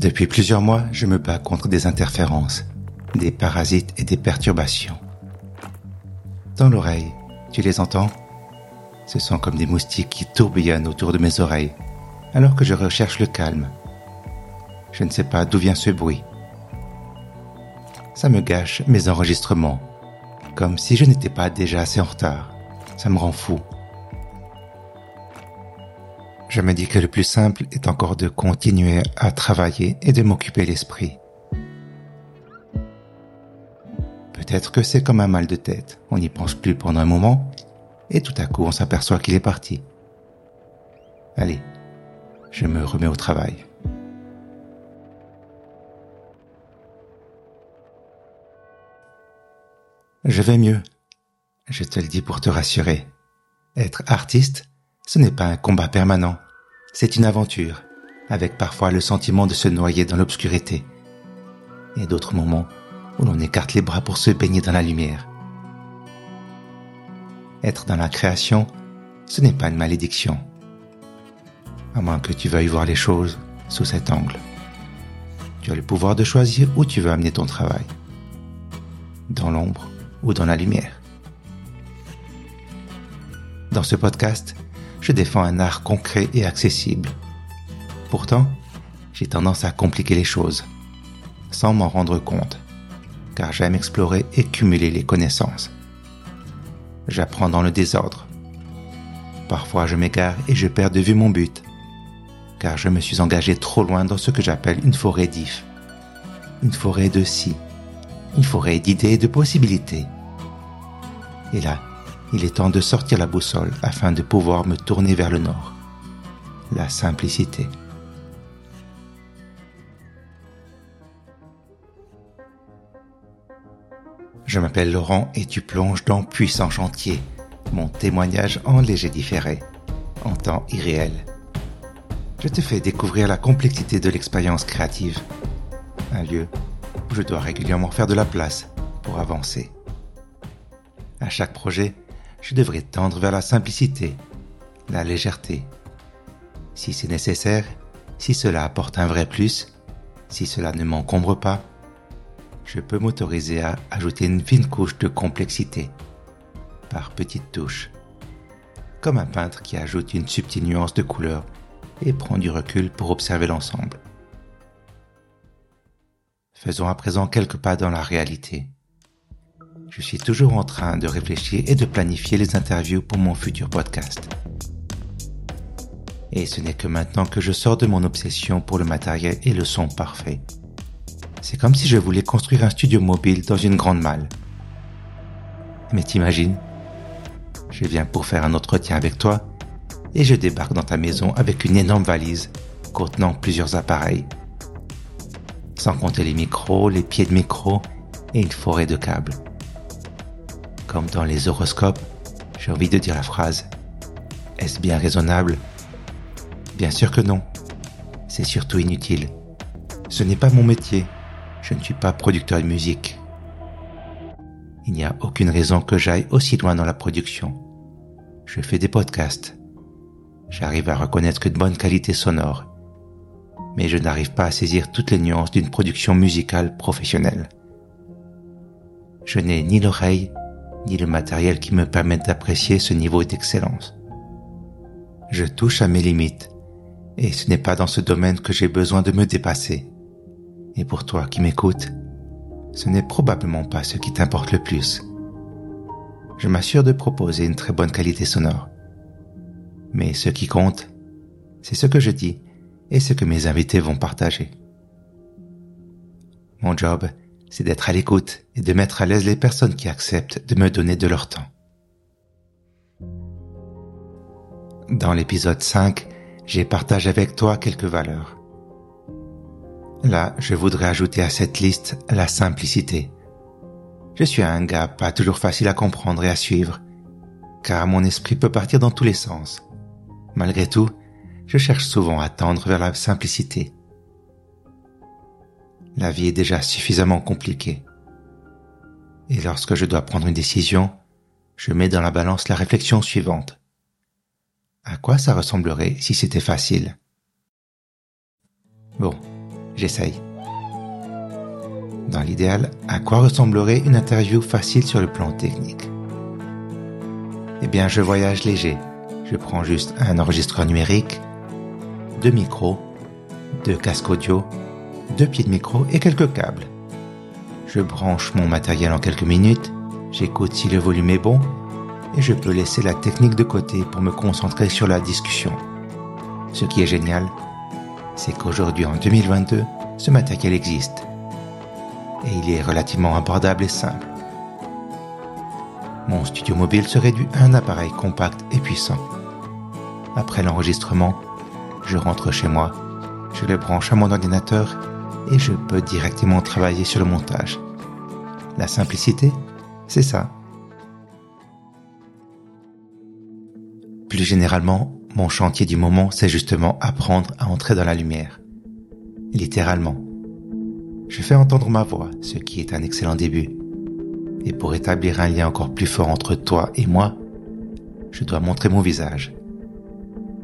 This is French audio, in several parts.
Depuis plusieurs mois, je me bats contre des interférences, des parasites et des perturbations. Dans l'oreille, tu les entends? Ce sont comme des moustiques qui tourbillonnent autour de mes oreilles, alors que je recherche le calme. Je ne sais pas d'où vient ce bruit. Ça me gâche mes enregistrements, comme si je n'étais pas déjà assez en retard. Ça me rend fou. Je me dis que le plus simple est encore de continuer à travailler et de m'occuper l'esprit. Peut-être que c'est comme un mal de tête. On n'y pense plus pendant un moment et tout à coup on s'aperçoit qu'il est parti. Allez, je me remets au travail. Je vais mieux. Je te le dis pour te rassurer. Être artiste, ce n'est pas un combat permanent, c'est une aventure, avec parfois le sentiment de se noyer dans l'obscurité, et d'autres moments où l'on écarte les bras pour se baigner dans la lumière. Être dans la création, ce n'est pas une malédiction, à moins que tu veuilles voir les choses sous cet angle. Tu as le pouvoir de choisir où tu veux amener ton travail, dans l'ombre ou dans la lumière. Dans ce podcast, je défends un art concret et accessible. Pourtant, j'ai tendance à compliquer les choses, sans m'en rendre compte, car j'aime explorer et cumuler les connaissances. J'apprends dans le désordre. Parfois je m'égare et je perds de vue mon but, car je me suis engagé trop loin dans ce que j'appelle une forêt d'if, une forêt de si, une forêt d'idées et de possibilités. Et là, il est temps de sortir la boussole afin de pouvoir me tourner vers le nord. La simplicité. Je m'appelle Laurent et tu plonges dans Puissant Chantier, mon témoignage en léger différé, en temps irréel. Je te fais découvrir la complexité de l'expérience créative, un lieu où je dois régulièrement faire de la place pour avancer. À chaque projet, je devrais tendre vers la simplicité, la légèreté. Si c'est nécessaire, si cela apporte un vrai plus, si cela ne m'encombre pas, je peux m'autoriser à ajouter une fine couche de complexité, par petites touches, comme un peintre qui ajoute une subtile nuance de couleur et prend du recul pour observer l'ensemble. Faisons à présent quelques pas dans la réalité je suis toujours en train de réfléchir et de planifier les interviews pour mon futur podcast. Et ce n'est que maintenant que je sors de mon obsession pour le matériel et le son parfait. C'est comme si je voulais construire un studio mobile dans une grande malle. Mais t'imagines Je viens pour faire un entretien avec toi et je débarque dans ta maison avec une énorme valise contenant plusieurs appareils. Sans compter les micros, les pieds de micro et une forêt de câbles. Comme dans les horoscopes, j'ai envie de dire la phrase Est-ce bien raisonnable? Bien sûr que non. C'est surtout inutile. Ce n'est pas mon métier. Je ne suis pas producteur de musique. Il n'y a aucune raison que j'aille aussi loin dans la production. Je fais des podcasts. J'arrive à reconnaître que de bonne qualité sonore. Mais je n'arrive pas à saisir toutes les nuances d'une production musicale professionnelle. Je n'ai ni l'oreille ni le matériel qui me permettent d'apprécier ce niveau d'excellence. Je touche à mes limites, et ce n'est pas dans ce domaine que j'ai besoin de me dépasser. Et pour toi qui m'écoutes, ce n'est probablement pas ce qui t'importe le plus. Je m'assure de proposer une très bonne qualité sonore. Mais ce qui compte, c'est ce que je dis et ce que mes invités vont partager. Mon job, c'est d'être à l'écoute et de mettre à l'aise les personnes qui acceptent de me donner de leur temps. Dans l'épisode 5, j'ai partagé avec toi quelques valeurs. Là, je voudrais ajouter à cette liste la simplicité. Je suis un gars pas toujours facile à comprendre et à suivre, car mon esprit peut partir dans tous les sens. Malgré tout, je cherche souvent à tendre vers la simplicité la vie est déjà suffisamment compliquée. Et lorsque je dois prendre une décision, je mets dans la balance la réflexion suivante. À quoi ça ressemblerait si c'était facile? Bon, j'essaye. Dans l'idéal, à quoi ressemblerait une interview facile sur le plan technique? Eh bien, je voyage léger. Je prends juste un enregistreur numérique, deux micros, deux casques audio, deux pieds de micro et quelques câbles. Je branche mon matériel en quelques minutes, j'écoute si le volume est bon et je peux laisser la technique de côté pour me concentrer sur la discussion. Ce qui est génial, c'est qu'aujourd'hui en 2022, ce matériel existe. Et il est relativement abordable et simple. Mon studio mobile se réduit à un appareil compact et puissant. Après l'enregistrement, je rentre chez moi, je le branche à mon ordinateur et je peux directement travailler sur le montage. La simplicité, c'est ça. Plus généralement, mon chantier du moment, c'est justement apprendre à entrer dans la lumière. Littéralement. Je fais entendre ma voix, ce qui est un excellent début. Et pour établir un lien encore plus fort entre toi et moi, je dois montrer mon visage.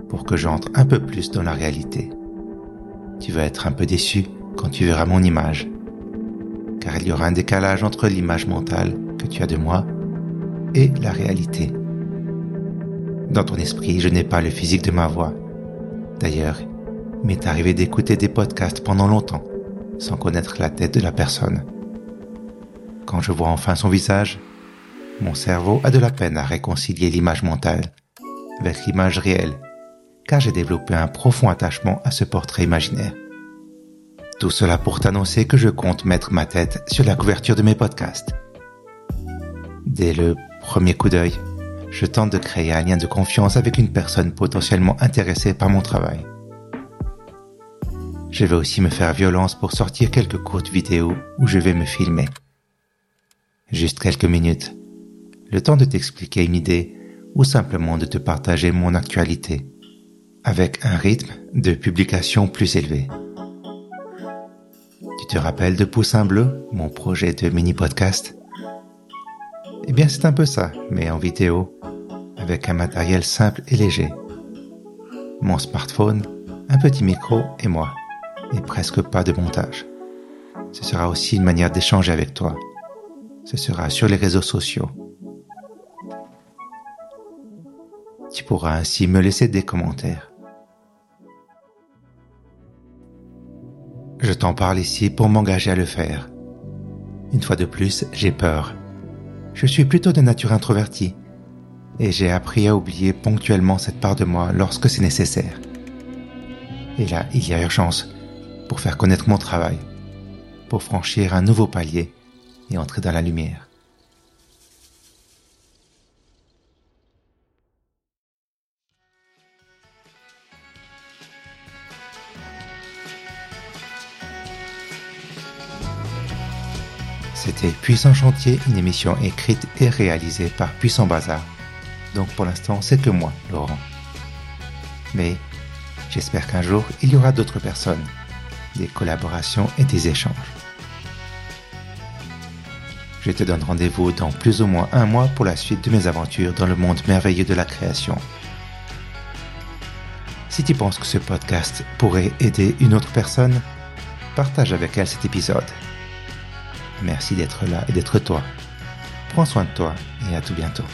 Pour que j'entre un peu plus dans la réalité. Tu vas être un peu déçu? Quand tu verras mon image. Car il y aura un décalage entre l'image mentale que tu as de moi et la réalité. Dans ton esprit, je n'ai pas le physique de ma voix. D'ailleurs, il m'est arrivé d'écouter des podcasts pendant longtemps, sans connaître la tête de la personne. Quand je vois enfin son visage, mon cerveau a de la peine à réconcilier l'image mentale avec l'image réelle, car j'ai développé un profond attachement à ce portrait imaginaire. Tout cela pour t'annoncer que je compte mettre ma tête sur la couverture de mes podcasts. Dès le premier coup d'œil, je tente de créer un lien de confiance avec une personne potentiellement intéressée par mon travail. Je vais aussi me faire violence pour sortir quelques courtes vidéos où je vais me filmer. Juste quelques minutes. Le temps de t'expliquer une idée ou simplement de te partager mon actualité avec un rythme de publication plus élevé. Tu te rappelles de Poussin Bleu, mon projet de mini-podcast? Eh bien c'est un peu ça, mais en vidéo avec un matériel simple et léger. Mon smartphone, un petit micro et moi, et presque pas de montage. Ce sera aussi une manière d'échanger avec toi. Ce sera sur les réseaux sociaux. Tu pourras ainsi me laisser des commentaires. Je t'en parle ici pour m'engager à le faire. Une fois de plus, j'ai peur. Je suis plutôt de nature introvertie et j'ai appris à oublier ponctuellement cette part de moi lorsque c'est nécessaire. Et là, il y a urgence pour faire connaître mon travail, pour franchir un nouveau palier et entrer dans la lumière. C'était Puissant Chantier, une émission écrite et réalisée par Puissant Bazar donc pour l'instant, c'est que moi, Laurent. Mais j'espère qu'un jour, il y aura d'autres personnes, des collaborations et des échanges. Je te donne rendez-vous dans plus ou moins un mois pour la suite de mes aventures dans le monde merveilleux de la création. Si tu penses que ce podcast pourrait aider une autre personne, partage avec elle cet épisode. Merci d'être là et d'être toi. Prends soin de toi et à tout bientôt.